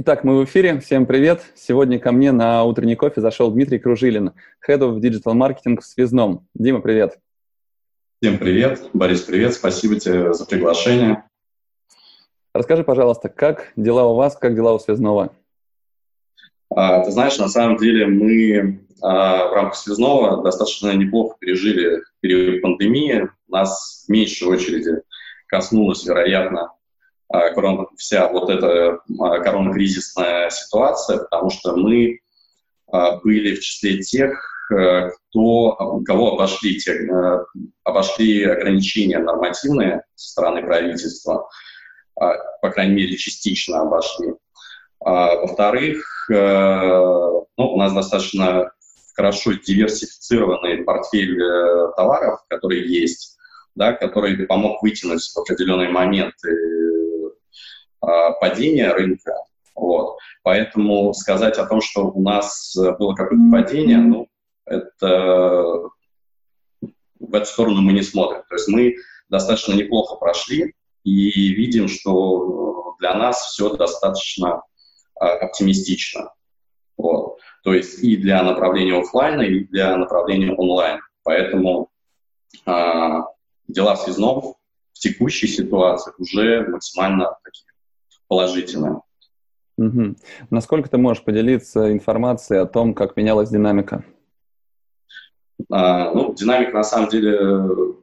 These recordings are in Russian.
Итак, мы в эфире. Всем привет. Сегодня ко мне на утренний кофе зашел Дмитрий Кружилин, Head of Digital Marketing в Связном. Дима, привет. Всем привет. Борис, привет. Спасибо тебе за приглашение. Расскажи, пожалуйста, как дела у вас, как дела у Связного? А, ты знаешь, на самом деле мы а, в рамках Связного достаточно неплохо пережили период пандемии. Нас в меньшей очереди коснулась, вероятно, а, вся вот эта а, коронакризисная ситуация, потому что мы а, были в числе тех, э, кто, кого обошли, те, э, обошли ограничения нормативные со стороны правительства, по крайней мере, частично обошли. Во-вторых, э, ну, у нас достаточно хорошо диверсифицированный портфель товаров, которые есть, да, который помог вытянуть в определенные моменты а, падения рынка. Вот. Поэтому сказать о том, что у нас было какое-то падение, ну, это в эту сторону мы не смотрим. То есть мы достаточно неплохо прошли и видим, что для нас все достаточно а, оптимистично. Вот. То есть и для направления офлайна, и для направления онлайн. Поэтому а, дела связного в текущей ситуации уже максимально такие положительным. Угу. Насколько ты можешь поделиться информацией о том, как менялась динамика? А, ну, динамика на самом деле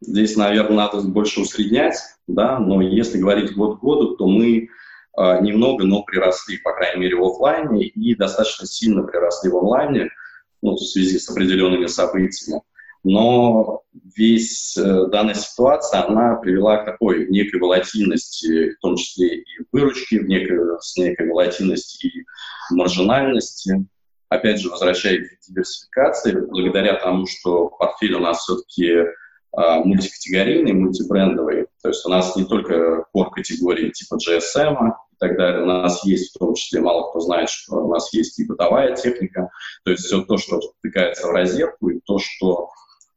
здесь, наверное, надо больше усреднять, да, но если говорить год к году, то мы а, немного, но приросли, по крайней мере, в офлайне и достаточно сильно приросли в онлайне, ну, в связи с определенными событиями но весь э, данная ситуация, она привела к такой некой волатильности, в том числе и выручки, в некой, с некой волатильности и маржинальности. Опять же, возвращаясь к диверсификации, благодаря тому, что портфель у нас все-таки а, мультикатегорийный, мультибрендовый, то есть у нас не только core-категории типа GSM и так далее, у нас есть в том числе, мало кто знает, что у нас есть и бытовая техника, то есть все то, что втыкается в розетку, и то, что а,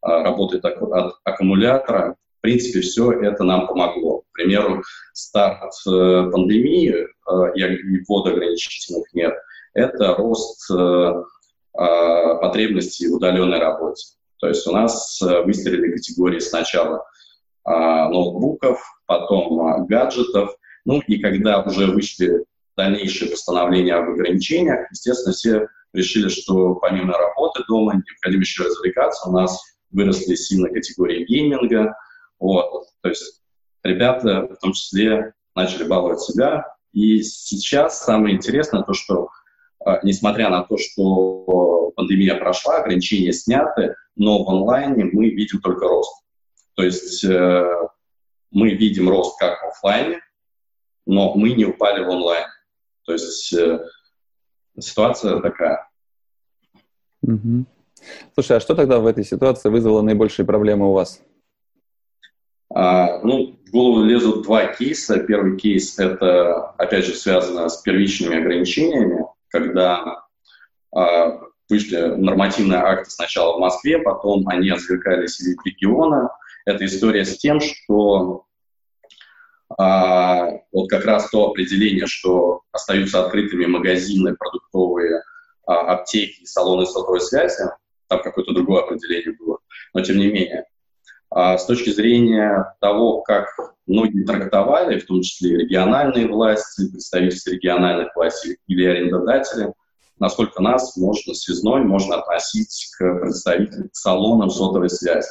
работает от аккумулятора. В принципе, все это нам помогло. К примеру, старт э, пандемии э, и ввод ограничительных мер – это рост э, а, потребностей в удаленной работе. То есть у нас выстрелили категории сначала а, ноутбуков, потом гаджетов, ну и когда уже вышли дальнейшие постановления об ограничениях, естественно, все решили, что помимо работы дома необходимо еще развлекаться. У нас выросли сильно категории гейминга. Вот. То есть ребята в том числе начали баловать себя. И сейчас самое интересное то, что а, несмотря на то, что пандемия прошла, ограничения сняты, но в онлайне мы видим только рост. То есть э, мы видим рост как в офлайне, но мы не упали в онлайн. То есть э, ситуация такая. Mm-hmm. Слушай, а что тогда в этой ситуации вызвало наибольшие проблемы у вас? А, ну, в голову лезут два кейса. Первый кейс – это, опять же, связано с первичными ограничениями, когда а, вышли нормативные акты сначала в Москве, потом они отвлекались в региона. Это история с тем, что а, вот как раз то определение, что остаются открытыми магазины, продуктовые, а, аптеки, салоны сотовой связи, там какое-то другое определение было, но тем не менее. А с точки зрения того, как многие трактовали, в том числе региональные власти, представители региональных властей или арендодатели, насколько нас можно связной можно относить к представителям, к салонам сотовой связи.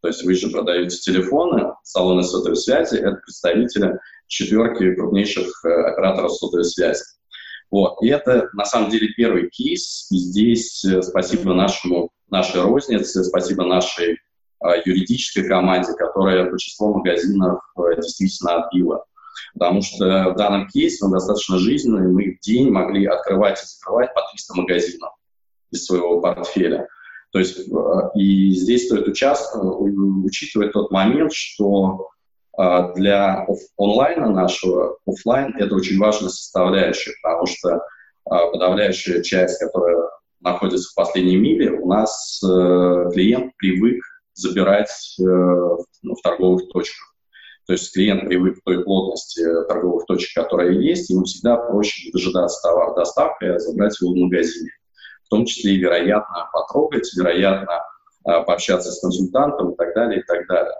То есть вы же продаете телефоны, салоны сотовой связи — это представители четверки крупнейших э, операторов сотовой связи. Вот. И это, на самом деле, первый кейс. И здесь э, спасибо нашему, нашей рознице, спасибо нашей э, юридической команде, которая большинство магазинов э, действительно отбила. Потому что в данном кейсе он достаточно жизненный. Мы в день могли открывать и закрывать по 300 магазинов из своего портфеля. То есть э, и здесь стоит участвовать, учитывать тот момент, что для онлайна нашего офлайн это очень важная составляющая, потому что э, подавляющая часть, которая находится в последней миле, у нас клиент привык забирать ну, в торговых точках. То есть клиент привык к той плотности торговых точек, которая есть, ему всегда проще дожидаться товар доставкой, а забрать его в магазине том числе вероятно, потрогать, вероятно, а, пообщаться с консультантом и так далее, и так далее.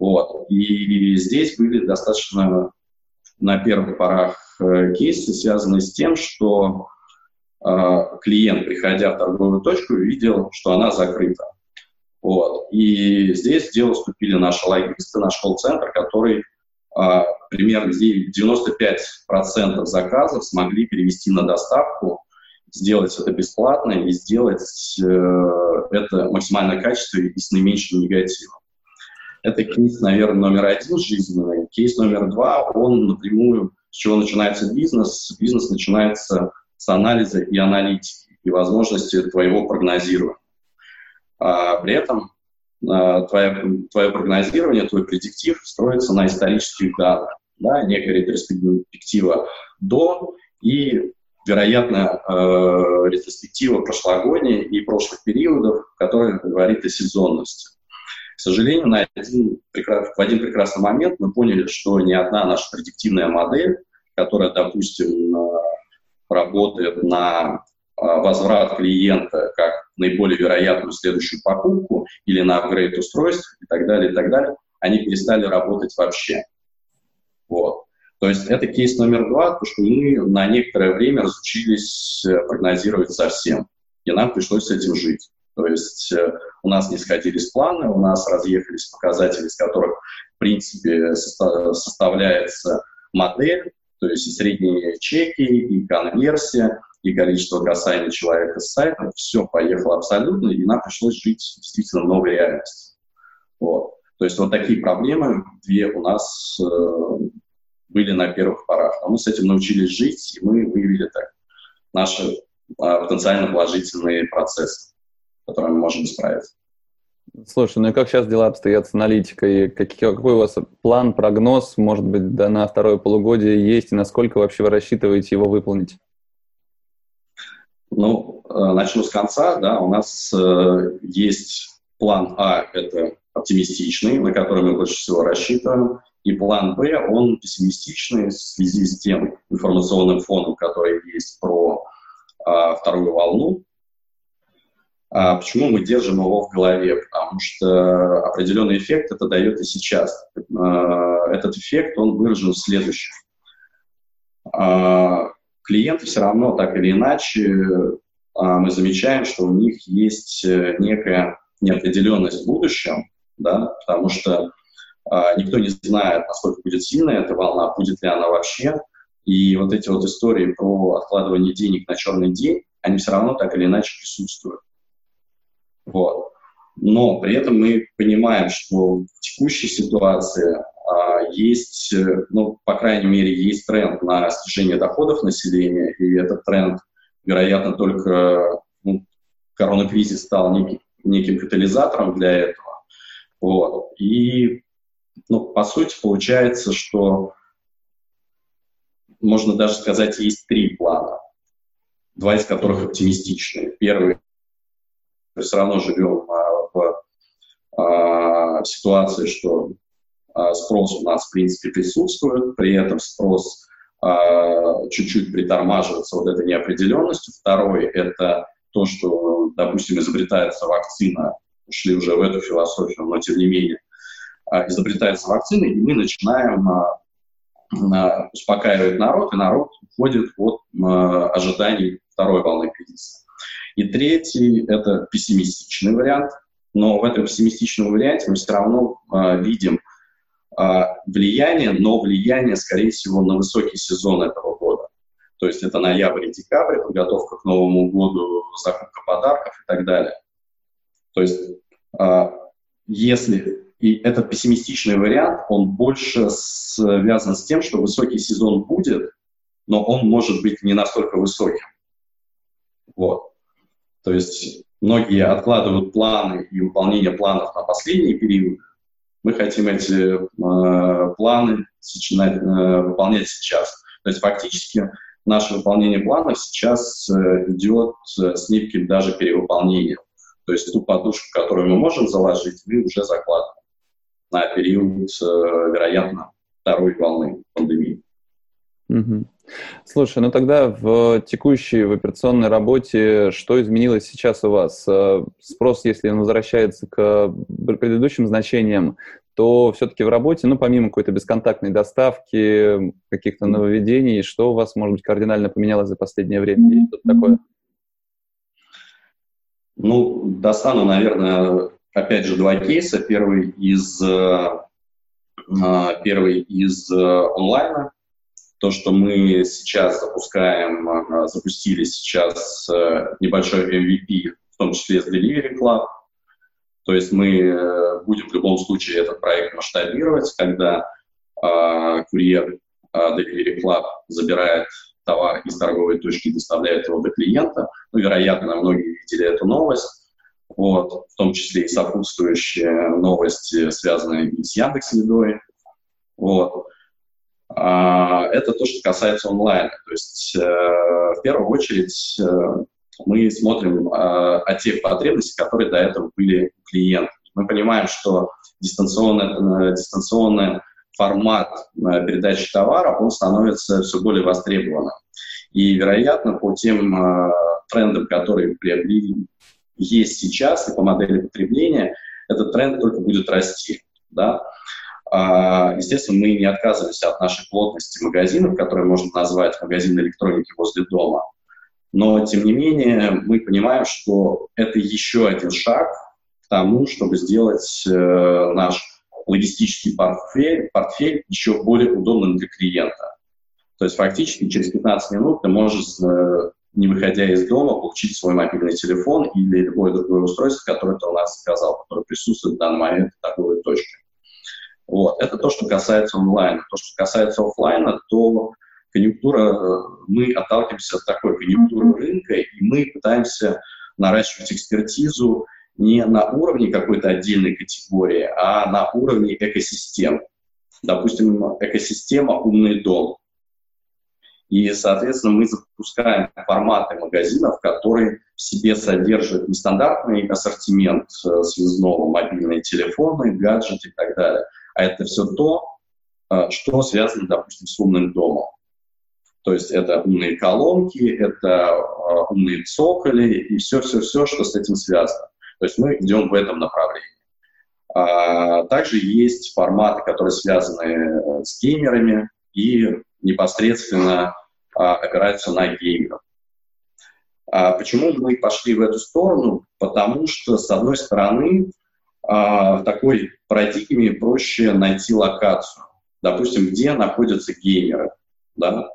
Вот. И здесь были достаточно на первых порах э, кейсы, связанные с тем, что э, клиент, приходя в торговую точку, видел, что она закрыта. Вот. И здесь в дело вступили наши логисты, наш колл-центр, который э, примерно 95% заказов смогли перевести на доставку сделать это бесплатно и сделать э, это максимально качественно и с наименьшим негативом. Это кейс, наверное, номер один жизненный. Кейс номер два, он напрямую, с чего начинается бизнес. Бизнес начинается с анализа и аналитики, и возможности твоего прогнозирования. А при этом а, твое, твое прогнозирование, твой предиктив строится на исторических данных. Да, некая ретроспектива до и вероятно, э, ретроспектива прошлогодней и прошлых периодов, которая говорит о сезонности. К сожалению, на один, в один прекрасный момент мы поняли, что ни одна наша предиктивная модель, которая, допустим, э, работает на э, возврат клиента как наиболее вероятную следующую покупку или на апгрейд устройств и так далее, и так далее, они перестали работать вообще. Вот. То есть это кейс номер два, то, что мы на некоторое время разучились э, прогнозировать совсем, и нам пришлось с этим жить. То есть э, у нас не сходились планы, у нас разъехались показатели, из которых, в принципе, составляется модель, то есть и средние чеки, и конверсия, и количество касаний человека с сайта, все поехало абсолютно, и нам пришлось жить действительно новой реальностью. Вот. То есть вот такие проблемы две у нас э, были на первых порах. Но мы с этим научились жить, и мы выявили так наши а, потенциально положительные процессы, с которыми мы можем справиться. Слушай, ну и как сейчас дела обстоят с аналитикой? Какой, какой у вас план, прогноз, может быть, да, на второе полугодие есть, и насколько вообще вы рассчитываете его выполнить? Ну, э, начну с конца, да, у нас э, есть план А, это оптимистичный, на который мы больше всего рассчитываем. И план Б, он пессимистичный в связи с тем информационным фоном, который есть про а, вторую волну. А почему мы держим его в голове? Потому что определенный эффект это дает и сейчас. А, этот эффект, он выражен в следующем. А, клиенты все равно так или иначе мы замечаем, что у них есть э, некая неопределенность в будущем, да, потому что никто не знает, насколько будет сильная эта волна, будет ли она вообще. И вот эти вот истории про откладывание денег на черный день, они все равно так или иначе присутствуют. Вот. Но при этом мы понимаем, что в текущей ситуации а, есть, ну, по крайней мере, есть тренд на снижение доходов населения, и этот тренд, вероятно, только ну, коронакризис стал некий, неким катализатором для этого. Вот. И ну, по сути, получается, что можно даже сказать, есть три плана, два из которых оптимистичные. Первый, мы все равно живем а, в а, ситуации, что а, спрос у нас, в принципе, присутствует, при этом спрос чуть-чуть притормаживается вот этой неопределенностью. Второй – это то, что, допустим, изобретается вакцина, ушли уже в эту философию, но тем не менее изобретается вакцина, и мы начинаем успокаивать народ, и народ уходит от ожиданий второй волны кризиса. И третий – это пессимистичный вариант, но в этом пессимистичном варианте мы все равно видим влияние, но влияние, скорее всего, на высокий сезон этого года. То есть это ноябрь и декабрь, подготовка к Новому году, закупка подарков и так далее. То есть если И этот пессимистичный вариант, он больше связан с тем, что высокий сезон будет, но он может быть не настолько высоким. Вот. То есть многие откладывают планы и выполнение планов на последний период. Мы хотим эти э, планы начинать, э, выполнять сейчас. То есть фактически наше выполнение планов сейчас э, идет э, с неким даже перевыполнением. То есть ту подушку, которую мы можем заложить, мы уже закладываем на период, э, вероятно, второй волны пандемии. Угу. Слушай, ну тогда в текущей в операционной работе что изменилось сейчас у вас? Э, спрос, если он возвращается к предыдущим значениям, то все-таки в работе, ну, помимо какой-то бесконтактной доставки, каких-то нововведений, что у вас, может быть, кардинально поменялось за последнее время? Есть что-то такое? Ну, достану, наверное, опять же, два кейса. Первый из, э, а, первый из э, онлайна. То, что мы сейчас запускаем, э, запустили сейчас небольшой MVP, в том числе с Delivery Club. То есть мы будем в любом случае этот проект масштабировать, когда э, курьер э, Delivery Club забирает товар из торговой точки и доставляет его до клиента. Ну, вероятно, многие видели эту новость вот, в том числе и сопутствующие новости, связанные с Яндекс.Едой. Вот. А, это то, что касается онлайна. То есть, э, в первую очередь, э, мы смотрим э, о тех потребностях, которые до этого были у клиентов. Мы понимаем, что дистанционный, дистанционный формат передачи товара, он становится все более востребованным. И, вероятно, по тем трендам, которые приобрели есть сейчас и по модели потребления, этот тренд только будет расти. Да? А, естественно, мы не отказываемся от нашей плотности магазинов, которые можно назвать магазин электроники возле дома. Но, тем не менее, мы понимаем, что это еще один шаг к тому, чтобы сделать э, наш логистический портфель, портфель еще более удобным для клиента. То есть фактически через 15 минут ты можешь э, не выходя из дома, получить свой мобильный телефон или любое другое устройство, которое ты у нас сказал, которое присутствует в данный момент в торговой точке. Вот. Это то, что касается онлайна. То, что касается офлайна, то конъюнктура, э, мы отталкиваемся от такой конъюнктуры рынка, и мы пытаемся наращивать экспертизу не на уровне какой-то отдельной категории, а на уровне экосистем. Допустим, экосистема «Умный дом». И, соответственно, мы запускаем форматы магазинов, которые в себе содержат нестандартный ассортимент э, связного, мобильные телефоны, гаджеты и так далее, а это все то, э, что связано, допустим, с умным домом. То есть это умные колонки, это э, умные цоколи и все-все-все, что с этим связано. То есть мы идем в этом направлении. А также есть форматы, которые связаны с геймерами и непосредственно а, опираются на геймеров. А почему мы пошли в эту сторону? Потому что, с одной стороны, а, в такой парадигме проще найти локацию. Допустим, где находятся геймеры. Да?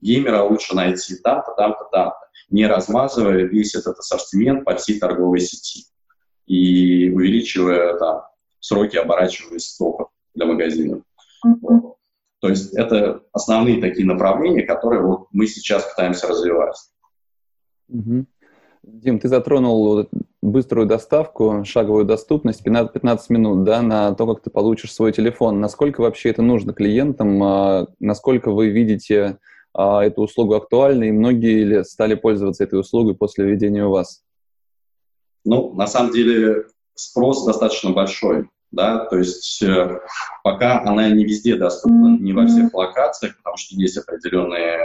Геймера лучше найти там-то, там-то, там-то, не размазывая весь этот ассортимент по всей торговой сети и увеличивая там, сроки оборачивания стоков для магазинов. Mm-hmm. То есть это основные такие направления, которые вот мы сейчас пытаемся развивать. Угу. Дим, ты затронул быструю доставку, шаговую доступность, 15 минут, да, на то, как ты получишь свой телефон. Насколько вообще это нужно клиентам? А, насколько вы видите а, эту услугу актуальной? И многие ли стали пользоваться этой услугой после введения у вас? Ну, на самом деле спрос достаточно большой да, то есть э, пока она не везде доступна, не во всех локациях, потому что есть определенные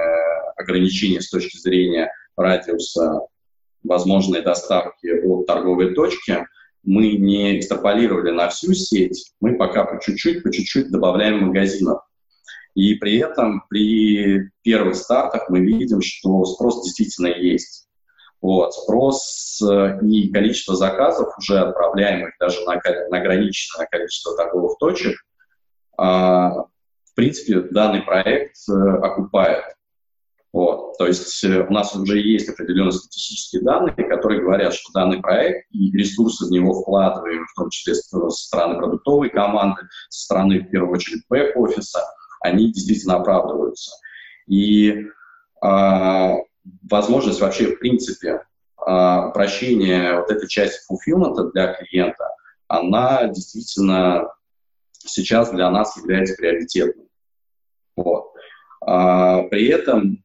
ограничения с точки зрения радиуса возможной доставки от торговой точки, мы не экстраполировали на всю сеть, мы пока по чуть-чуть, по чуть-чуть добавляем магазинов. И при этом при первых стартах мы видим, что спрос действительно есть. Вот, спрос э, и количество заказов, уже отправляемых даже на, на ограниченное количество торговых точек, а, в принципе, данный проект э, окупает. Вот. То есть э, у нас уже есть определенные статистические данные, которые говорят, что данный проект и ресурсы в него вкладываем, в том числе со стороны продуктовой команды, со стороны, в первую очередь, бэк-офиса, они действительно оправдываются. И э, возможность вообще, в принципе, э, прощения вот этой части fulfillment для клиента, она действительно сейчас для нас является приоритетной. Вот. А, при этом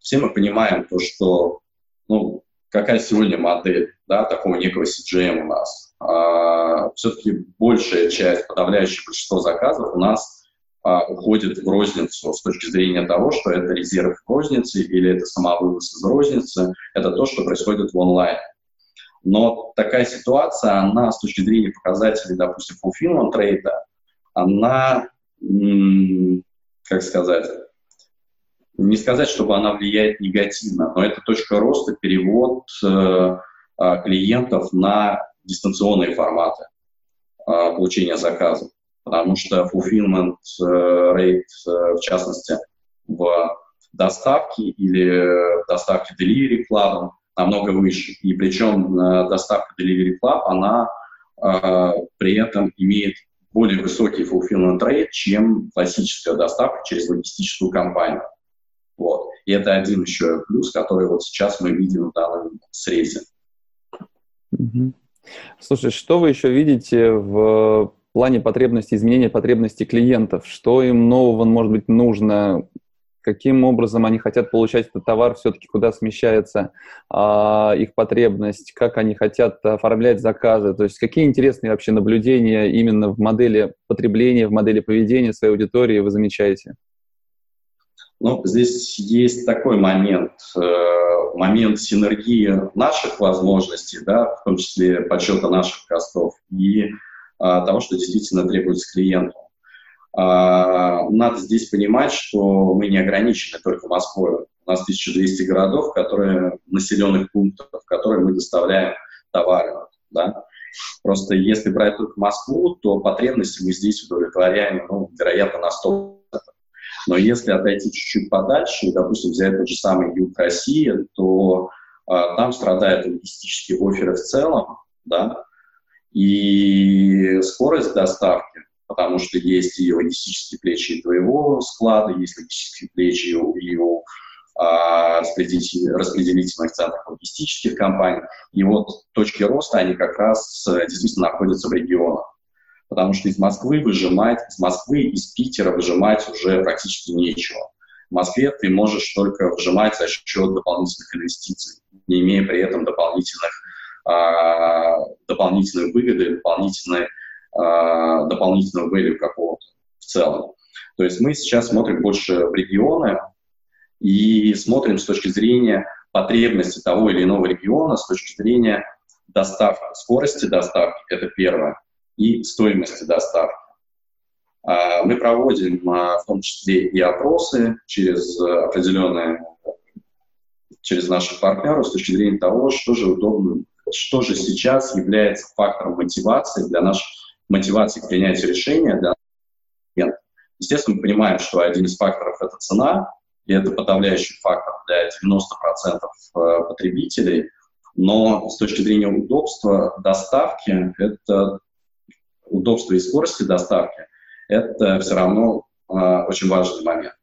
все мы понимаем то, что ну, какая сегодня модель да, такого некого CGM у нас. А, все-таки большая часть, подавляющее большинство заказов у нас а, уходит в розницу с точки зрения того, что это резерв в рознице или это самовывоз из розницы, это то, что происходит в онлайн. Но такая ситуация, она с точки зрения показателей, допустим, fulfillment трейда, она, как сказать, не сказать, чтобы она влияет негативно, но это точка роста, перевод э, э, клиентов на дистанционные форматы э, получения заказов. Потому что fulfillment э, rate, э, в частности, в доставке или доставке delivery club намного выше. И причем доставка delivery club, она при этом имеет более высокий fulfillment rate, чем классическая доставка через логистическую компанию. И это один еще плюс, который вот сейчас мы видим в данном срезе. Слушай, что вы еще видите в плане потребностей, изменения потребностей клиентов? Что им нового, может быть, нужно? Каким образом они хотят получать этот товар, все-таки куда смещается а, их потребность, как они хотят оформлять заказы? То есть какие интересные вообще наблюдения именно в модели потребления, в модели поведения своей аудитории вы замечаете? Ну, здесь есть такой момент, э, момент синергии наших возможностей, да, в том числе подсчета наших костов, и а, того, что действительно требуется клиенту. А, надо здесь понимать, что мы не ограничены только Москвой. У нас 1200 городов, которые, населенных пунктов, в которые мы доставляем товары. Да? Просто если брать только Москву, то потребности мы здесь удовлетворяем, ну, вероятно, на 100%. Но если отойти чуть-чуть подальше, допустим, взять тот же самый юг России, то а, там страдают логистические оферы в целом, да, и скорость доставки, потому что есть и логистические плечи и твоего склада, есть логистические плечи и у, и у а, распределительных центров логистических компаний. И вот точки роста, они как раз э, действительно находятся в регионах потому что из Москвы выжимать, из Москвы, из Питера выжимать уже практически нечего. В Москве ты можешь только выжимать за счет дополнительных инвестиций, не имея при этом дополнительных, э, дополнительной выгоды, дополнительной, э, дополнительного value какого-то в целом. То есть мы сейчас смотрим больше в регионы и смотрим с точки зрения потребности того или иного региона, с точки зрения доставки, скорости доставки, это первое и стоимости доставки. А, мы проводим а, в том числе и опросы через определенные, через наших партнеров с точки зрения того, что же удобно, что же сейчас является фактором мотивации для нашей мотивации к решения для клиента. Естественно, мы понимаем, что один из факторов – это цена, и это подавляющий фактор для 90% э, потребителей, но с точки зрения удобства доставки это удобства и скорости доставки, это все равно э, очень важный момент.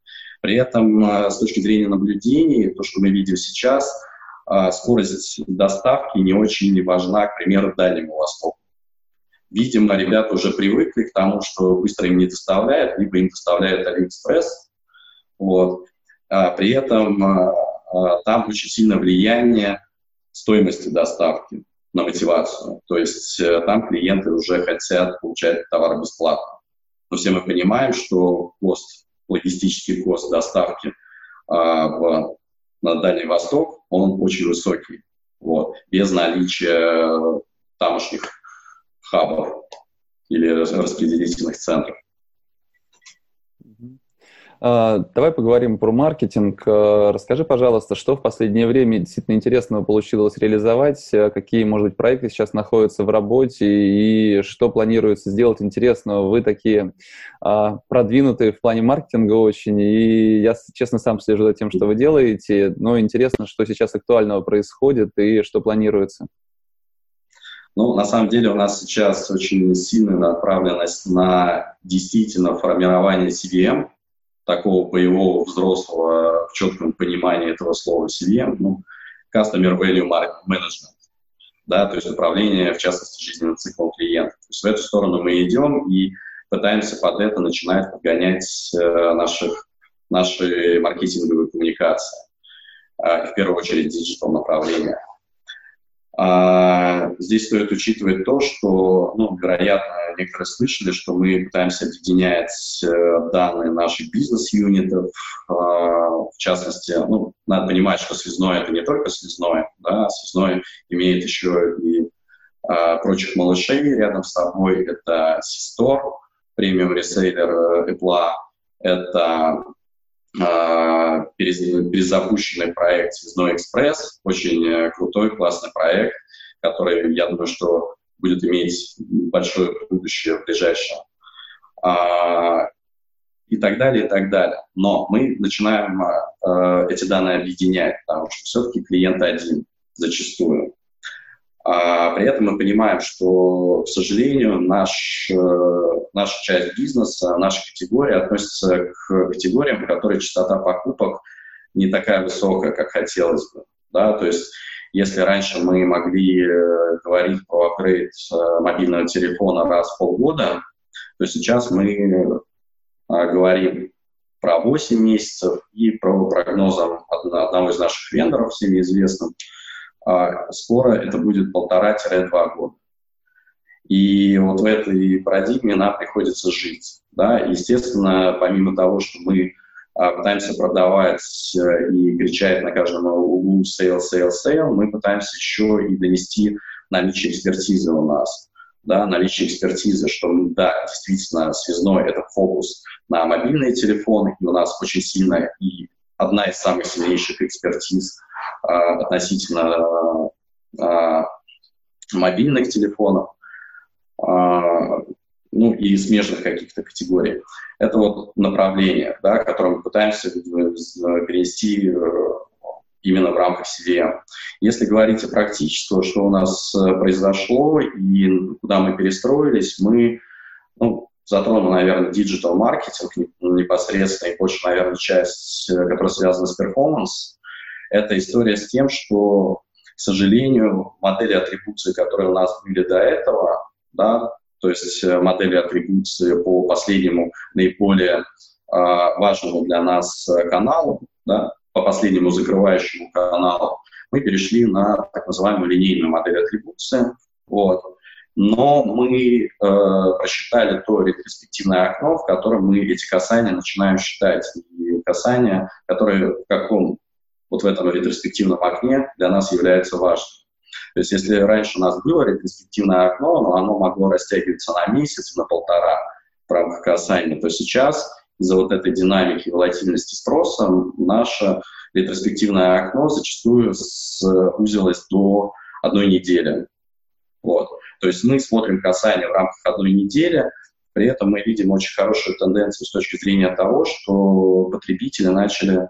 При этом э, с точки зрения наблюдений, то, что мы видим сейчас, э, скорость доставки не очень важна, к примеру, Дальнему Востоку. Видимо, ребята уже привыкли к тому, что быстро им не доставляют, либо им доставляют Алиэкспресс. Вот. А при этом а, а, там очень сильное влияние стоимости доставки на мотивацию. То есть э, там клиенты уже хотят получать товар бесплатно. Но все мы понимаем, что кост, логистический кост доставки а, в, на Дальний Восток, он очень высокий. Вот, без наличия тамошних хабов или распределительных центров. Давай поговорим про маркетинг. А, расскажи, пожалуйста, что в последнее время действительно интересного получилось реализовать, а, какие, может быть, проекты сейчас находятся в работе и что планируется сделать интересного. Вы такие продвинутые в плане маркетинга очень, и я, честно, сам слежу за тем, что вы делаете, но интересно, что сейчас актуального происходит и что планируется. Ну, на самом деле у нас сейчас очень сильная направленность на действительно формирование CVM, такого боевого взрослого в четком понимании этого слова CVM, ну, Customer Value Management, да, то есть управление, в частности, жизненным циклом клиента. То есть в эту сторону мы идем и пытаемся под это начинать подгонять э, наших, наши маркетинговые коммуникации, э, в первую очередь digital направления. А, здесь стоит учитывать то, что, ну, вероятно, некоторые слышали, что мы пытаемся объединять э, данные наших бизнес-юнитов. А, в частности, ну, надо понимать, что Связной — это не только Связной, да, Связной имеет еще и а, прочих малышей рядом с собой. Это Систор, премиум ресейлер Apple, это а, перезапущенный проект «Связной экспресс», очень э, крутой, классный проект, который, я думаю, что будет иметь большое будущее в ближайшем. А, и так далее, и так далее. Но мы начинаем а, эти данные объединять, потому что все-таки клиент один зачастую. А при этом мы понимаем, что, к сожалению, наш, э, наша часть бизнеса, наша категория относится к категориям, в которой частота покупок не такая высокая, как хотелось бы. Да? То есть если раньше мы могли э, говорить про апгрейд э, мобильного телефона раз в полгода, то сейчас мы говорим про 8 месяцев и про прогнозом одного из наших вендоров, всеми известным, скоро это будет полтора-два года. И вот в этой парадигме нам приходится жить. Да? Естественно, помимо того, что мы а, пытаемся продавать э, и кричать на каждом углу sale, sale, sale, мы пытаемся еще и донести наличие экспертизы у нас. Да, наличие экспертизы, что, да, действительно, связной — это фокус на мобильные телефоны, и у нас очень сильная и одна из самых сильнейших экспертиз а, относительно а, мобильных телефонов, а, ну и смежных каких-то категорий. Это вот направление, да, которое мы пытаемся перенести э, именно в рамках CVM. Если говорить о практическом, что у нас э, произошло и куда мы перестроились, мы ну, затронул, наверное, digital маркетинг непосредственно и больше, наверное, часть, э, которая связана с перформанс. Это история с тем, что, к сожалению, модели атрибуции, которые у нас были до этого, да, то есть э, модели атрибуции по последнему наиболее э, важному для нас каналу, да, по последнему закрывающему каналу, мы перешли на так называемую линейную модель атрибуции. Вот но мы э, просчитали то ретроспективное окно, в котором мы эти касания начинаем считать. И касания, которые в каком вот в этом ретроспективном окне для нас являются важными. То есть если раньше у нас было ретроспективное окно, но оно могло растягиваться на месяц, на полтора в рамках касания, то сейчас из-за вот этой динамики волатильности спроса наше ретроспективное окно зачастую сузилось до одной недели. Вот. То есть мы смотрим касание в рамках одной недели, при этом мы видим очень хорошую тенденцию с точки зрения того, что потребители начали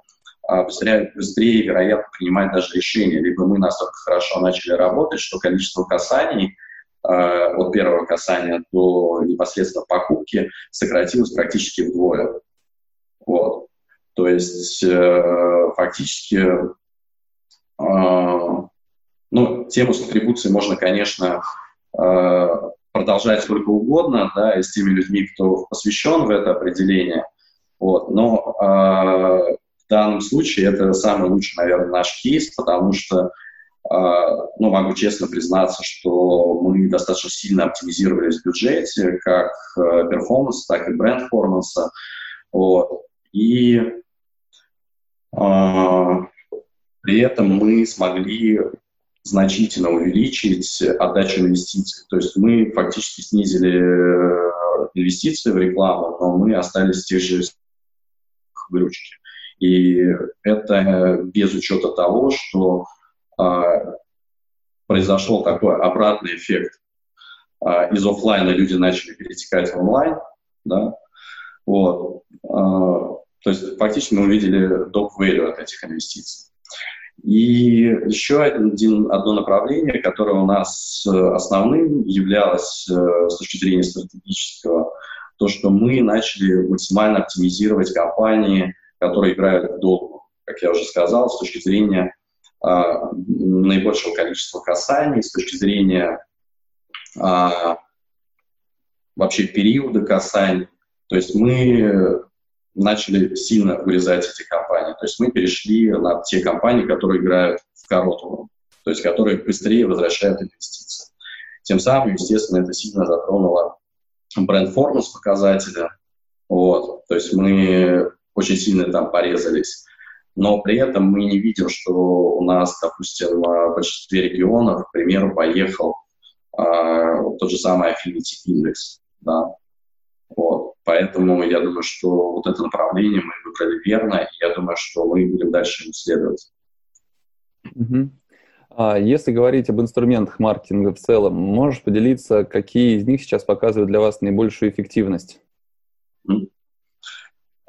быстрее, быстрее, вероятно, принимать даже решения. Либо мы настолько хорошо начали работать, что количество касаний а, от первого касания до непосредственно покупки сократилось практически вдвое. Вот. То есть э, фактически э, ну, тему с атрибуцией можно, конечно, продолжать сколько угодно, да, и с теми людьми, кто посвящен в это определение. Вот. Но в данном случае это самый лучший, наверное, наш кейс, потому что, э, ну, могу честно признаться, что мы достаточно сильно оптимизировались в бюджете, как э, перформанс, так и бренд-форманса. Вот. И э, при этом мы смогли значительно увеличить отдачу инвестиций. То есть мы фактически снизили э, инвестиции в рекламу, но мы остались в тех же выручки. И это без учета того, что а, произошел такой обратный эффект. А, из офлайна люди начали перетекать в онлайн, да, вот. А, то есть фактически мы увидели доп. value от этих инвестиций. И еще один, одно направление, которое у нас э, основным являлось э, с точки зрения стратегического, то, что мы начали максимально оптимизировать компании, которые играют в долгу, как я уже сказал, с точки зрения а, наибольшего количества касаний, с точки зрения а, вообще периода касаний. То есть мы начали сильно вырезать эти компании. То есть мы перешли на те компании, которые играют в короткую, то есть которые быстрее возвращают инвестиции. Тем самым, естественно, это сильно затронуло бренд-формус показателя. Вот. То есть мы очень сильно там порезались. Но при этом мы не видим, что у нас, допустим, в большинстве регионов, к примеру, поехал э, тот же самый Affinity Index. Да? Вот. Поэтому я думаю, что вот это направление мы выбрали верно, и я думаю, что мы будем дальше им следовать. Угу. А если говорить об инструментах маркетинга в целом, можешь поделиться, какие из них сейчас показывают для вас наибольшую эффективность?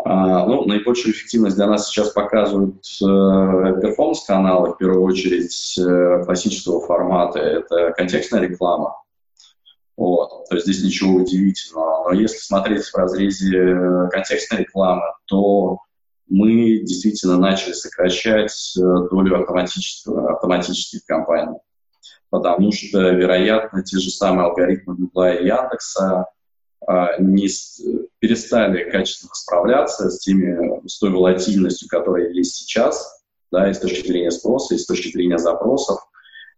Ну, наибольшую эффективность для нас сейчас показывают э, перформанс-каналы, в первую очередь э, классического формата. Это контекстная реклама. Вот. То есть здесь ничего удивительного. Но если смотреть в разрезе э, контекстной рекламы, то мы действительно начали сокращать долю автоматических, автоматических компаний. Потому что, вероятно, те же самые алгоритмы Google и Яндекса а, не перестали качественно справляться с, теми, с той волатильностью, которая есть сейчас, да, и с точки зрения спроса, и с точки зрения запросов.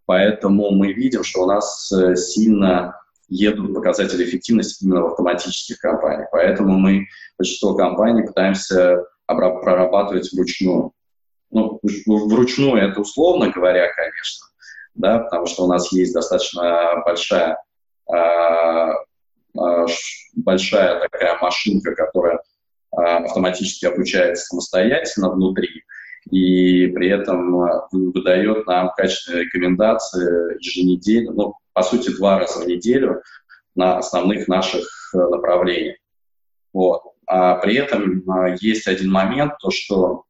Поэтому мы видим, что у нас э, сильно едут показатели эффективности именно в автоматических компаниях. Поэтому мы большинство компаний пытаемся прорабатывать вручную. Ну, вручную это условно говоря, конечно, да, потому что у нас есть достаточно большая, э, большая такая машинка, которая э, автоматически обучается самостоятельно внутри, и при этом выдает нам качественные рекомендации еженедельно, ну, по сути, два раза в неделю на основных наших э, направлениях. Вот. А при этом есть один момент, то что,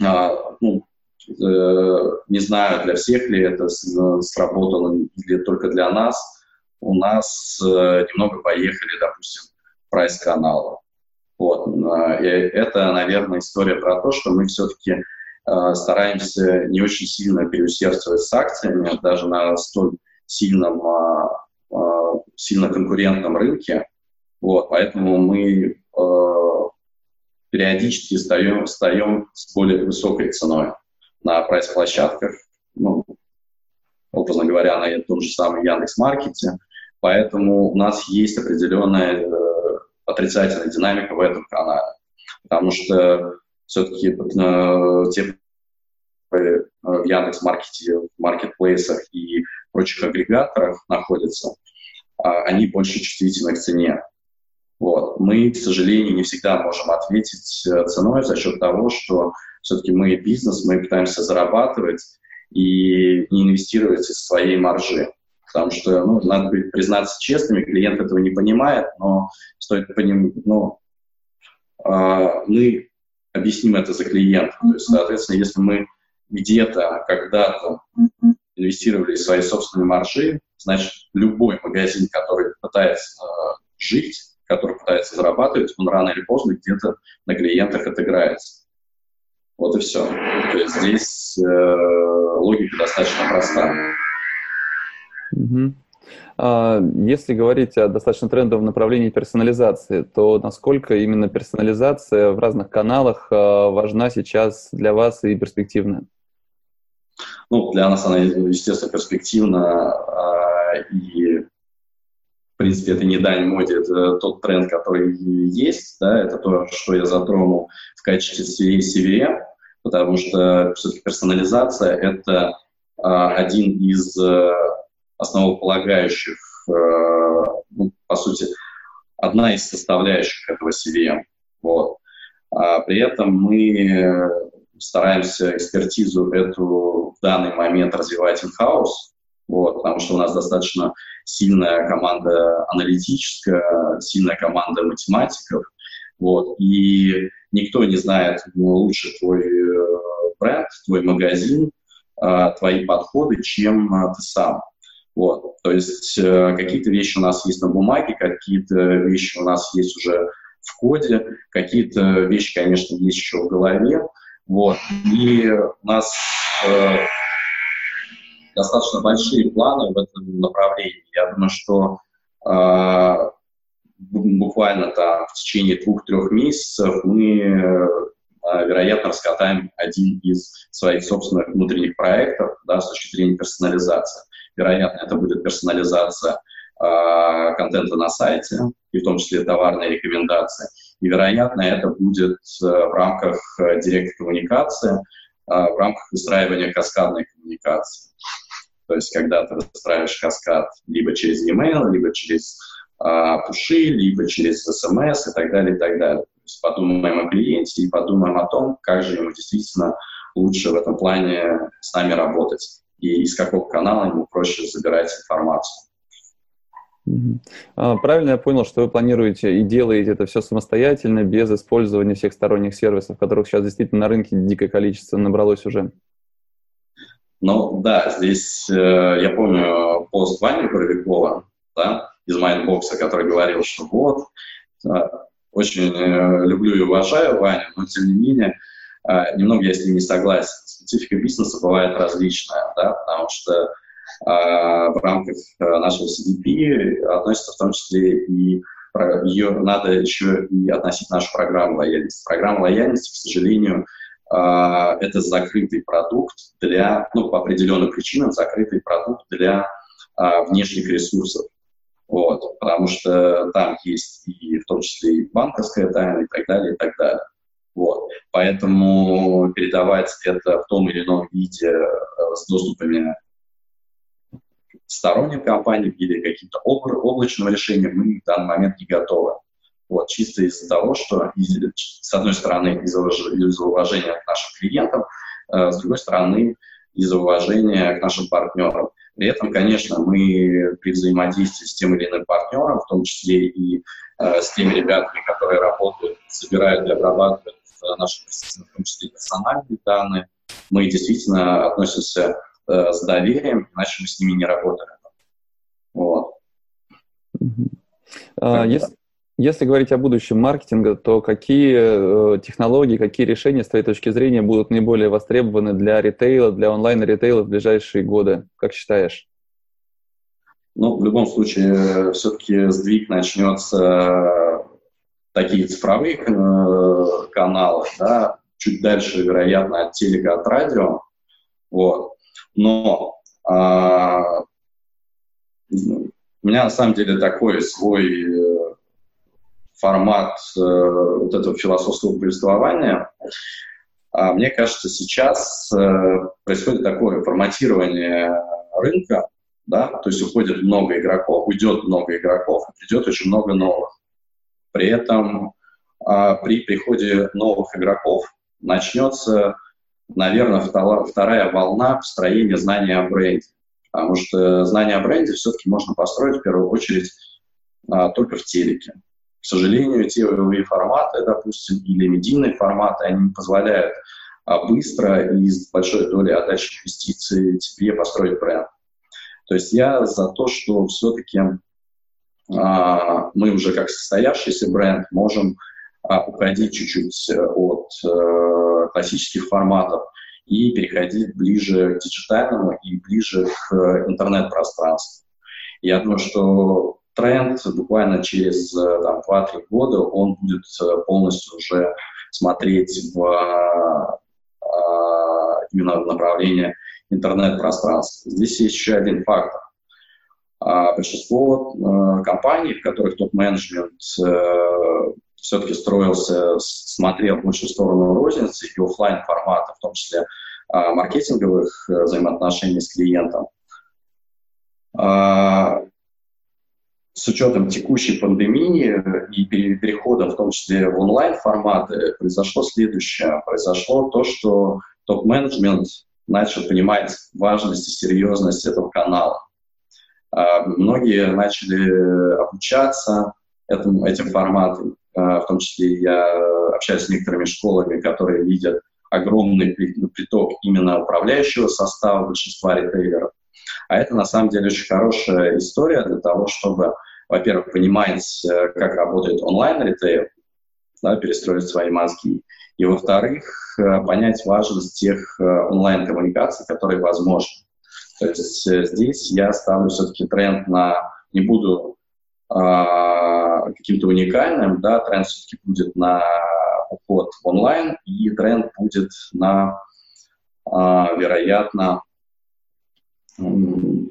ну, э, не знаю, для всех ли это сработало или только для нас, у нас э, немного поехали, допустим, прайс-каналы. Вот. И это, наверное, история про то, что мы все-таки стараемся не очень сильно переусердствовать с акциями, даже на столь сильном, сильно конкурентном рынке. Вот, поэтому мы периодически встаем, встаем с более высокой ценой на прайс-площадках, ну, образно говоря, на том же самом Яндекс.Маркете. Поэтому у нас есть определенная э, отрицательная динамика в этом канале. Потому что все-таки э, те э, в Яндекс.Маркете, в маркетплейсах и прочих агрегаторах находятся, а, они больше чувствительны к цене. Вот. Мы, к сожалению, не всегда можем ответить э, ценой за счет того, что все-таки мы бизнес, мы пытаемся зарабатывать и не инвестировать из своей маржи. Потому что, ну, надо признаться честными, клиент этого не понимает, но стоит понимать, ну, э, мы объясним это за клиента. То есть, соответственно, если мы где-то, когда-то инвестировали свои собственные маржи, значит, любой магазин, который пытается э, жить, который пытается зарабатывать, он рано или поздно где-то на клиентах отыграется. Вот и все. То есть здесь э, логика достаточно простая. Угу. Если говорить о достаточно трендовом направлении персонализации, то насколько именно персонализация в разных каналах э, важна сейчас для вас и перспективна? Ну, для нас она, естественно, перспективна, а, и, в принципе, это не дань моде, это тот тренд, который есть, да, это то, что я затронул в качестве CVM, потому что все-таки персонализация — это а, один из а, основополагающих, а, ну, по сути, одна из составляющих этого CVM. Вот. А при этом мы стараемся экспертизу эту в данный момент развивать in-house, вот, потому что у нас достаточно сильная команда аналитическая, сильная команда математиков, вот, и никто не знает лучше твой э, бренд, твой магазин, э, твои подходы, чем э, ты сам. Вот. То есть какие-то вещи у нас есть на бумаге, какие-то вещи у нас есть уже в коде, какие-то вещи, конечно, есть еще в голове. Вот. И у нас э, достаточно большие планы в этом направлении. Я думаю, что э, буквально там в течение двух-трех месяцев мы, э, вероятно, раскатаем один из своих собственных внутренних проектов да, с точки зрения персонализации. Вероятно, это будет персонализация э, контента на сайте, и в том числе товарные рекомендации. И, вероятно, это будет э, в рамках э, директ-коммуникации, в рамках выстраивания каскадной коммуникации. То есть, когда ты выстраиваешь каскад либо через e-mail, либо через пуши, либо через смс и так далее, и так далее. То есть подумаем о клиенте и подумаем о том, как же ему действительно лучше в этом плане с нами работать и из какого канала ему проще забирать информацию. А, правильно я понял, что вы планируете и делаете это все самостоятельно, без использования всех сторонних сервисов, которых сейчас действительно на рынке дикое количество набралось уже? Ну да, здесь э, я помню пост Вани Боровикова, да, из Mindbox а, который говорил, что вот, да, очень э, люблю и уважаю Ваню, но тем не менее э, немного я с ним не согласен. Специфика бизнеса бывает различная, да, потому что э, в рамках э, нашего CDP относится в том числе и ее надо еще и относить нашу программу лояльности. Программа лояльности, к сожалению, э, это закрытый продукт для, ну, по определенным причинам, закрытый продукт для э, внешних ресурсов. Вот, потому что там есть и в том числе и банковская тайна и так далее, и так далее. Вот. Поэтому передавать это в том или ином виде э, с доступами сторонних компаний или каким-то облачным решением мы в данный момент не готовы. Вот, чисто из-за того, что, с одной стороны, из-за уважения к нашим клиентам, э, с другой стороны, из-за уважения к нашим партнерам. При этом, конечно, мы при взаимодействии с тем или иным партнером, в том числе и э, с теми ребятами, которые работают, собирают и обрабатывают наши, в том числе персональные данные, мы действительно относимся э, с доверием, иначе мы с ними не работаем. Вот. Uh, если, если говорить о будущем маркетинга, то какие э, технологии, какие решения, с твоей точки зрения, будут наиболее востребованы для ритейла, для онлайн-ритейла в ближайшие годы? Как считаешь? Ну, в любом случае, все-таки сдвиг начнется э, такие цифровые э, каналы, да, чуть дальше, вероятно, от телека, от радио. Вот. Но а, у меня на самом деле такой свой формат э, вот этого философского повествования, а мне кажется, сейчас э, происходит такое форматирование рынка, да, то есть уходит много игроков, уйдет много игроков, придет очень много новых. При этом э, при приходе новых игроков начнется, наверное, втора, вторая волна построения знания о бренде. Потому что знание о бренде все-таки можно построить в первую очередь а, только в телеке. К сожалению, те форматы, допустим, или медийные форматы, они не позволяют а, быстро и с большой долей отдачи инвестиций тебе построить бренд. То есть я за то, что все-таки а, мы уже как состоявшийся бренд можем а, уходить чуть-чуть э, от а, классических форматов и переходить ближе к диджитальному и ближе к интернет-пространству. Я думаю, что тренд буквально через э, там, 2-3 года он будет э, полностью уже смотреть в а, именно в направлении интернет-пространства. Здесь есть еще один фактор. А, большинство э, компаний, в которых топ-менеджмент все-таки строился, смотрел в сторону розницы и офлайн формата, в том числе а, маркетинговых взаимоотношений с клиентом, с учетом текущей пандемии и перехода, в том числе в онлайн-форматы, произошло следующее. Произошло то, что топ-менеджмент начал понимать важность и серьезность этого канала. А, многие начали обучаться этому, этим форматам, а, в том числе я общаюсь с некоторыми школами, которые видят огромный приток именно управляющего состава большинства ритейлеров. А это на самом деле очень хорошая история для того, чтобы, во-первых, понимать, э, как работает онлайн-ритейл, да, перестроить свои мозги, и, во-вторых, э, понять важность тех э, онлайн-коммуникаций, которые возможны. То есть здесь я ставлю все-таки тренд на, не буду а, каким-то уникальным, да, тренд все-таки будет на уход в онлайн, и тренд будет на, а, вероятно, ну,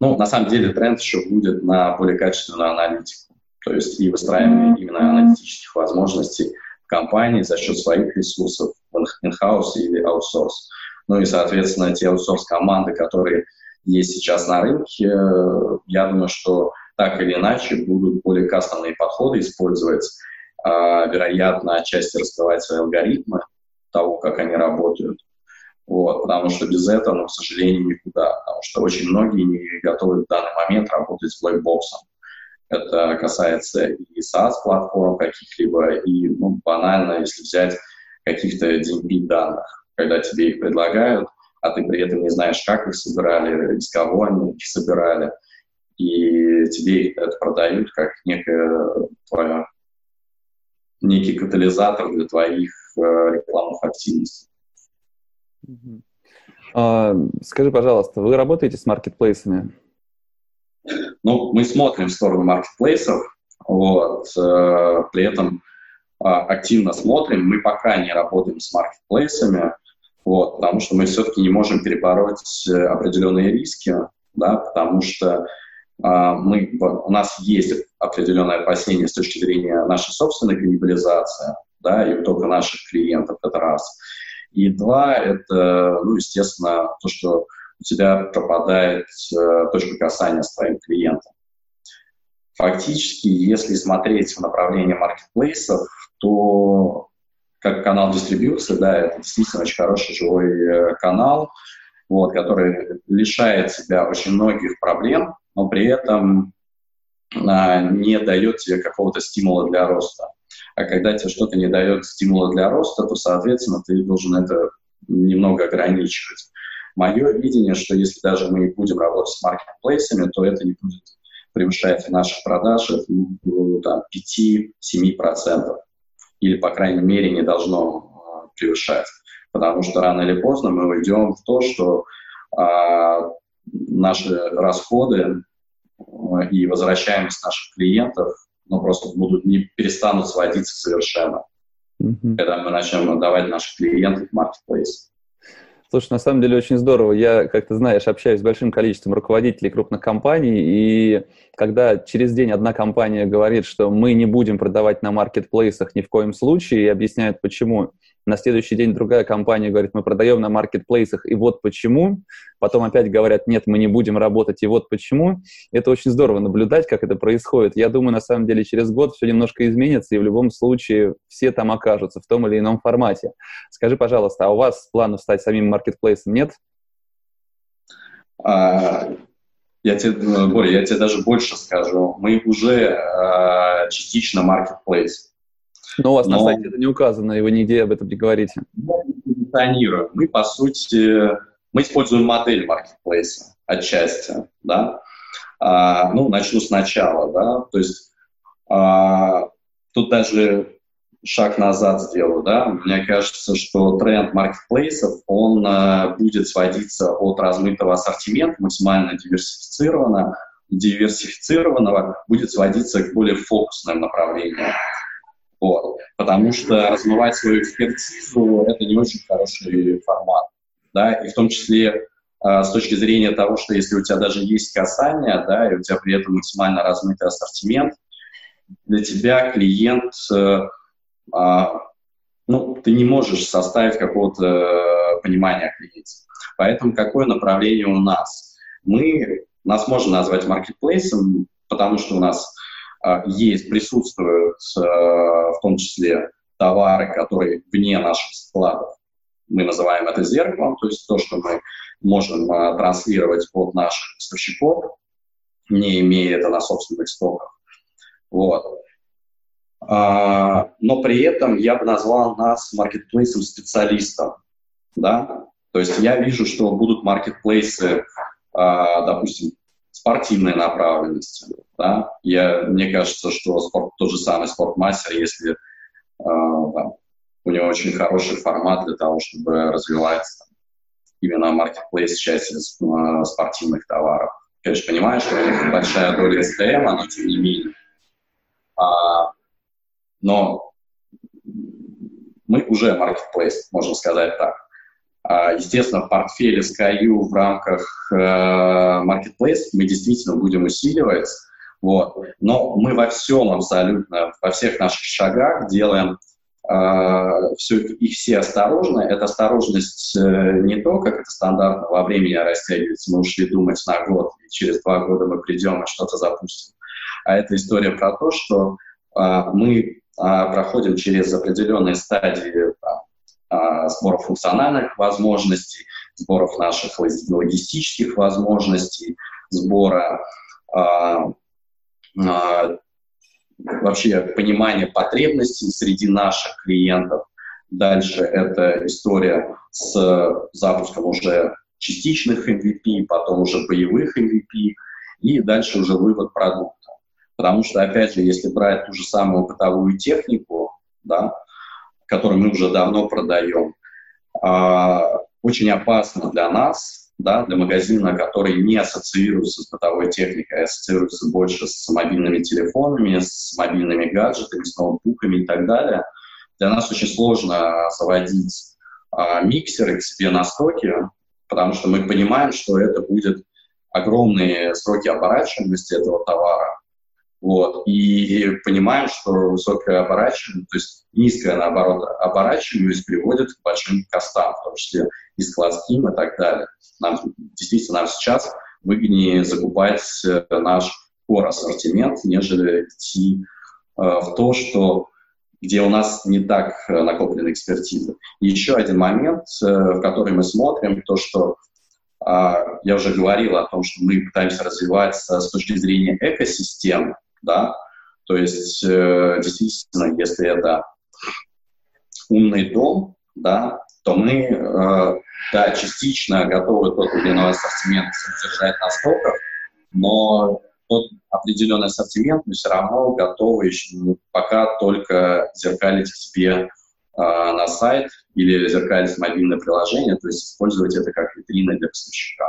на самом деле тренд еще будет на более качественную аналитику, то есть и выстраивание именно аналитических возможностей в компании за счет своих ресурсов, in-house или аутсорс. Ну и, соответственно, те аутсорс-команды, которые есть сейчас на рынке, я думаю, что так или иначе будут более кастомные подходы использовать, а, вероятно, отчасти раскрывать свои алгоритмы того, как они работают. Вот, потому что без этого, ну, к сожалению, никуда. Потому что очень многие не готовы в данный момент работать с блэкбоксом. Это касается и SaaS-платформ каких-либо, и ну, банально, если взять каких-то DMP данных, когда тебе их предлагают, а ты при этом не знаешь, как их собирали, из кого они их собирали, и тебе это продают как некое твое, некий катализатор для твоих э, рекламных активностей. А, скажи, пожалуйста, вы работаете с маркетплейсами? Ну, мы смотрим в сторону маркетплейсов, вот, э, при этом э, активно смотрим. Мы пока не работаем с маркетплейсами, вот, потому что мы все-таки не можем перебороть э, определенные риски, да, потому что э, мы, у нас есть определенное опасение с точки зрения нашей собственной каннибализации, да, и только наших клиентов, это раз. И два, это, ну, естественно, то, что у тебя пропадает э, точка касания с твоим клиентом. Фактически, если смотреть в направлении маркетплейсов, то как канал дистрибьюции, да, это действительно очень хороший живой э, канал, вот, который лишает тебя очень многих проблем, но при этом а, не дает тебе какого-то стимула для роста. А когда тебе что-то не дает стимула для роста, то, соответственно, ты должен это немного ограничивать. Мое видение, что если даже мы будем работать с маркетплейсами, то это не будет превышать наших продаж там, 5-7%. Или, по крайней мере, не должно э, превышать. Потому что рано или поздно мы уйдем в то, что э, наши расходы э, и возвращаемость наших клиентов ну, просто будут не перестанут сводиться совершенно, mm-hmm. когда мы начнем отдавать наших клиентов в маркетплейс. Слушай, на самом деле очень здорово. Я, как ты знаешь, общаюсь с большим количеством руководителей крупных компаний, и когда через день одна компания говорит, что мы не будем продавать на маркетплейсах ни в коем случае, и объясняют почему, на следующий день другая компания говорит, мы продаем на маркетплейсах, и вот почему. Потом опять говорят, нет, мы не будем работать, и вот почему. Это очень здорово наблюдать, как это происходит. Я думаю, на самом деле, через год все немножко изменится, и в любом случае все там окажутся в том или ином формате. Скажи, пожалуйста, а у вас планов стать самим маркетплейсом нет? А, я тебе, Боря, я тебе даже больше скажу. Мы уже а, частично маркетплейс. Но у вас Но... на сайте это не указано, и вы нигде об этом не говорите. Мы позиционируем. Мы, по сути, мы используем модель маркетплейса отчасти, да. А, ну, начну сначала, да. То есть а, тут даже шаг назад сделаю, да. Мне кажется, что тренд маркетплейсов, он а, будет сводиться от размытого ассортимента, максимально диверсифицированного, диверсифицированного будет сводиться к более фокусным направлениям. Потому что размывать свою экспертизу – это не очень хороший формат. Да? И в том числе э, с точки зрения того, что если у тебя даже есть касание, да, и у тебя при этом максимально размытый ассортимент, для тебя клиент, э, э, ну, ты не можешь составить какого-то понимания о клиенте. Поэтому какое направление у нас? Мы, нас можно назвать маркетплейсом, потому что у нас а, есть, присутствуют а, в том числе товары, которые вне наших складов. Мы называем это зеркалом, то есть то, что мы можем а, транслировать от наших поставщиков, не имея это на собственных стоках. Вот. Но при этом я бы назвал нас маркетплейсом специалистом. Да? То есть я вижу, что будут маркетплейсы, допустим, спортивной направленности. Да? Я, мне кажется, что спорт, тот же самый спортмастер, если э, там, у него очень хороший формат для того, чтобы развивать там, именно маркетплейс части э, спортивных товаров. Конечно, понимаю, что это большая доля СТМ, но тем не менее. А, но мы уже маркетплейс, можно сказать так. А, естественно, в портфеле Sky в рамках э, Marketplace мы действительно будем усиливать, вот. но мы во всем абсолютно, во всех наших шагах делаем э, все, их все осторожно. Эта осторожность э, не то, как это стандартно во времени растягивается, мы ушли думать на год, и через два года мы придем и что-то запустим. А это история про то, что мы проходим через определенные стадии сборов функциональных возможностей, сборов наших логистических возможностей, сбора а, а, вообще понимания потребностей среди наших клиентов. Дальше это история с запуском уже частичных MVP, потом уже боевых MVP, и дальше уже вывод продукта. Потому что, опять же, если брать ту же самую бытовую технику, да, который мы уже давно продаем. А, очень опасно для нас, да, для магазина, который не ассоциируется с бытовой техникой, а ассоциируется больше с мобильными телефонами, с мобильными гаджетами, с ноутбуками и так далее. Для нас очень сложно заводить а, миксеры к себе на стоке, потому что мы понимаем, что это будет огромные сроки оборачиваемости этого товара, вот. И понимаем, что высокая оборачиваемость, то есть низкая, наоборот, оборачиваемость приводит к большим костам, в том числе и складским и так далее. Нам, действительно, нам сейчас выгоднее закупать э, наш core ассортимент, нежели идти э, в то, что где у нас не так э, накоплена экспертиза. И еще один момент, э, в который мы смотрим, то, что э, я уже говорил о том, что мы пытаемся развиваться с точки зрения экосистем, да, то есть э, действительно, если это умный дом, да, то мы, э, да, частично готовы тот или иной ассортимент содержать на стоках, но тот определенный ассортимент мы все равно готовы еще пока только зеркалить себе э, на сайт или зеркалить мобильное приложение, то есть использовать это как витрина для поставщика.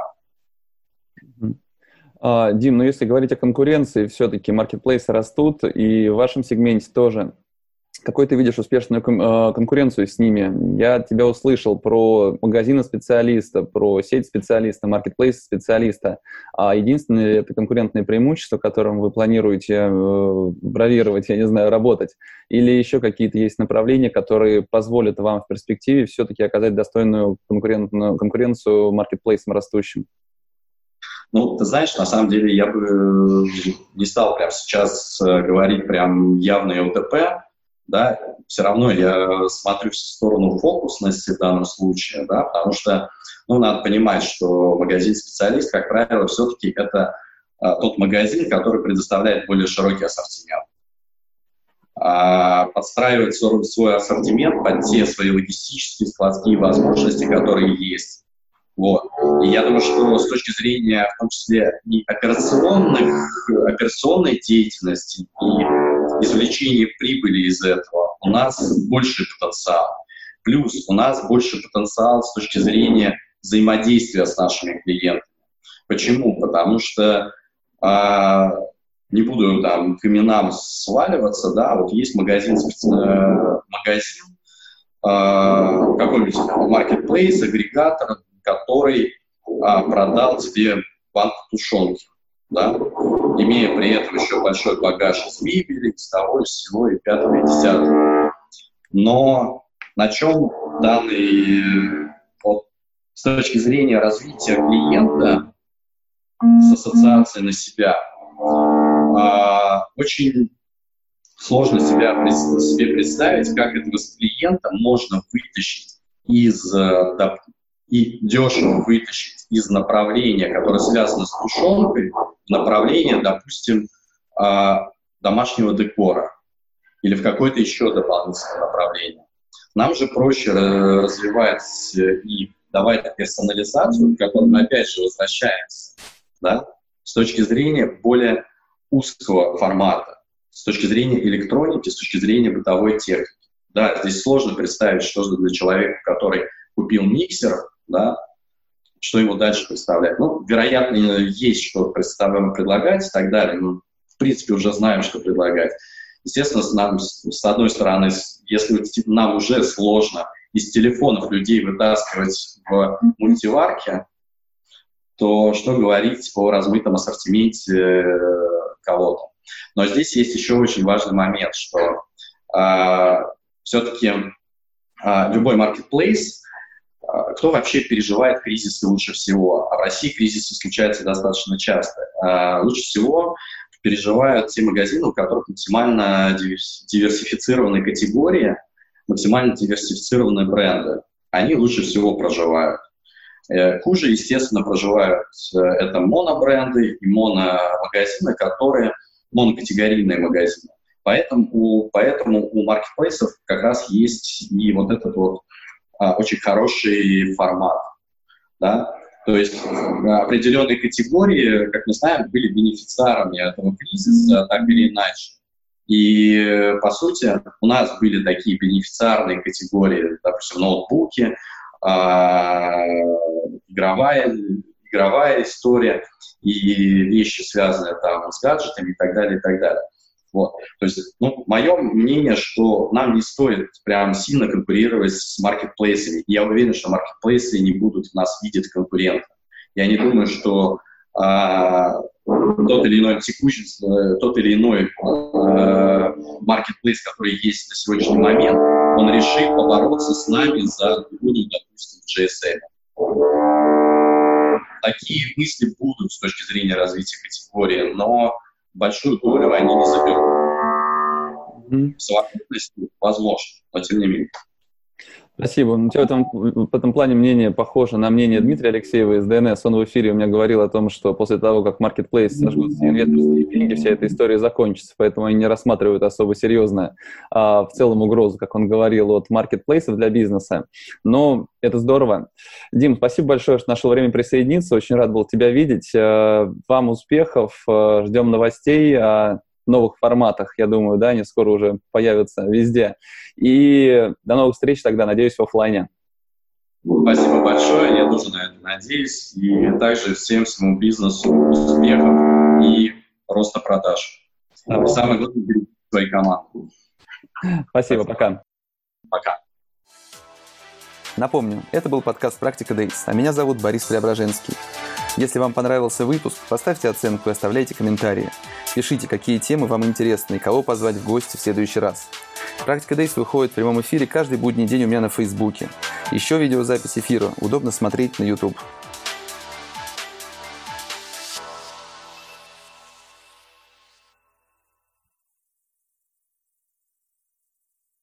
А, Дим, ну если говорить о конкуренции, все-таки маркетплейсы растут, и в вашем сегменте тоже. Какой ты видишь успешную а, конкуренцию с ними? Я тебя услышал про магазины специалиста, про сеть специалиста, маркетплейс специалиста. А единственное это конкурентное преимущество, которым вы планируете э, бравировать, я не знаю, работать? Или еще какие-то есть направления, которые позволят вам в перспективе все-таки оказать достойную конкурентную конкуренцию маркетплейсам растущим? Ну, ты знаешь, на самом деле я бы не стал прямо сейчас э, говорить прям явный ЛТП, да, все равно я смотрю в сторону фокусности в данном случае, да, потому что, ну, надо понимать, что магазин-специалист, как правило, все-таки это а, тот магазин, который предоставляет более широкий ассортимент. А подстраивать свой ассортимент под те свои логистические, складские возможности, которые есть. Вот. И я думаю, что с точки зрения, в том числе, и операционных, операционной деятельности, и извлечения прибыли из этого, у нас больше потенциал. Плюс у нас больше потенциал с точки зрения взаимодействия с нашими клиентами. Почему? Потому что а, не буду там к именам сваливаться, да, вот есть магазин, э, магазин э, какой-нибудь marketplace, агрегатор, который а, продал тебе банк тушенки, да, имея при этом еще большой багаж из мебели, из того, из всего, и пятого, и десятого. Но на чем данный, вот, с точки зрения развития клиента с ассоциацией на себя, а, очень сложно себя, себе представить, как этого клиента можно вытащить из э, и дешево вытащить из направления, которое связано с тушенкой, направление, допустим, а, домашнего декора или в какое-то еще дополнительное направление. Нам же проще развивать и давать персонализацию, к которой мы опять же возвращаемся, да, с точки зрения более узкого формата, с точки зрения электроники, с точки зрения бытовой техники. Да, здесь сложно представить, что для человека, который купил миксер, да, что ему дальше представлять. Ну, вероятно, есть что представляем предлагать и так далее. Но, в принципе, уже знаем, что предлагать. Естественно, нам, с одной стороны, если нам уже сложно из телефонов людей вытаскивать в мультиварке, то что говорить о размытом ассортименте э, кого-то. Но здесь есть еще очень важный момент, что э, а, все-таки э, а, любой marketplace, э, кто вообще переживает кризисы лучше всего? А в России кризисы случаются достаточно часто. Э, лучше всего переживают те магазины, у которых максимально диверсифицированные категории, максимально диверсифицированные бренды. Они лучше всего проживают. Э, хуже, естественно, проживают э, это монобренды и мономагазины, которые монокатегорийные магазины. Поэтому поэтому у маркетплейсов как раз есть и вот этот вот а, очень хороший формат. Да? То есть определенные категории, как мы знаем, были бенефициарами этого кризиса, так или иначе. И, по сути, у нас были такие бенефициарные категории, допустим, ноутбуки, а, игровая, игровая история и вещи, связанные там с гаджетами и так далее, и так далее. Вот. То есть, ну, мое мнение, что нам не стоит прям сильно конкурировать с маркетплейсами. Я уверен, что маркетплейсы не будут нас видеть конкурентом. Я не думаю, что а, тот или иной текущий, э, тот или иной маркетплейс, который есть на сегодняшний момент, он решит побороться с нами за долю, допустим, GSM. Такие мысли будут с точки зрения развития категории, но большую долю они не заберут. Mm-hmm. В совокупности возможно, но тем не менее. Спасибо. У тебя в этом, в этом плане мнение похоже на мнение Дмитрия Алексеева из ДНС. Он в эфире у меня говорил о том, что после того, как Marketplace сожгутся инвесторские деньги, вся эта история закончится, поэтому они не рассматривают особо серьезно а, в целом угрозу, как он говорил, от маркетплейсов для бизнеса. Но это здорово. Дим, спасибо большое, что нашел время присоединиться. Очень рад был тебя видеть. Э, вам успехов, э, ждем новостей новых форматах, я думаю, да, они скоро уже появятся везде. И до новых встреч тогда, надеюсь, в офлайне. Спасибо большое, я тоже на это надеюсь. И также всем своему бизнесу успехов и роста продаж. Да. Самое главное, берегите свою команду. Спасибо, пока. Пока. Напомню, это был подкаст «Практика Дейс», а меня зовут Борис Преображенский. Если вам понравился выпуск, поставьте оценку и оставляйте комментарии. Пишите, какие темы вам интересны и кого позвать в гости в следующий раз. Практика Дейс выходит в прямом эфире каждый будний день у меня на Фейсбуке. Еще видеозапись эфира удобно смотреть на YouTube.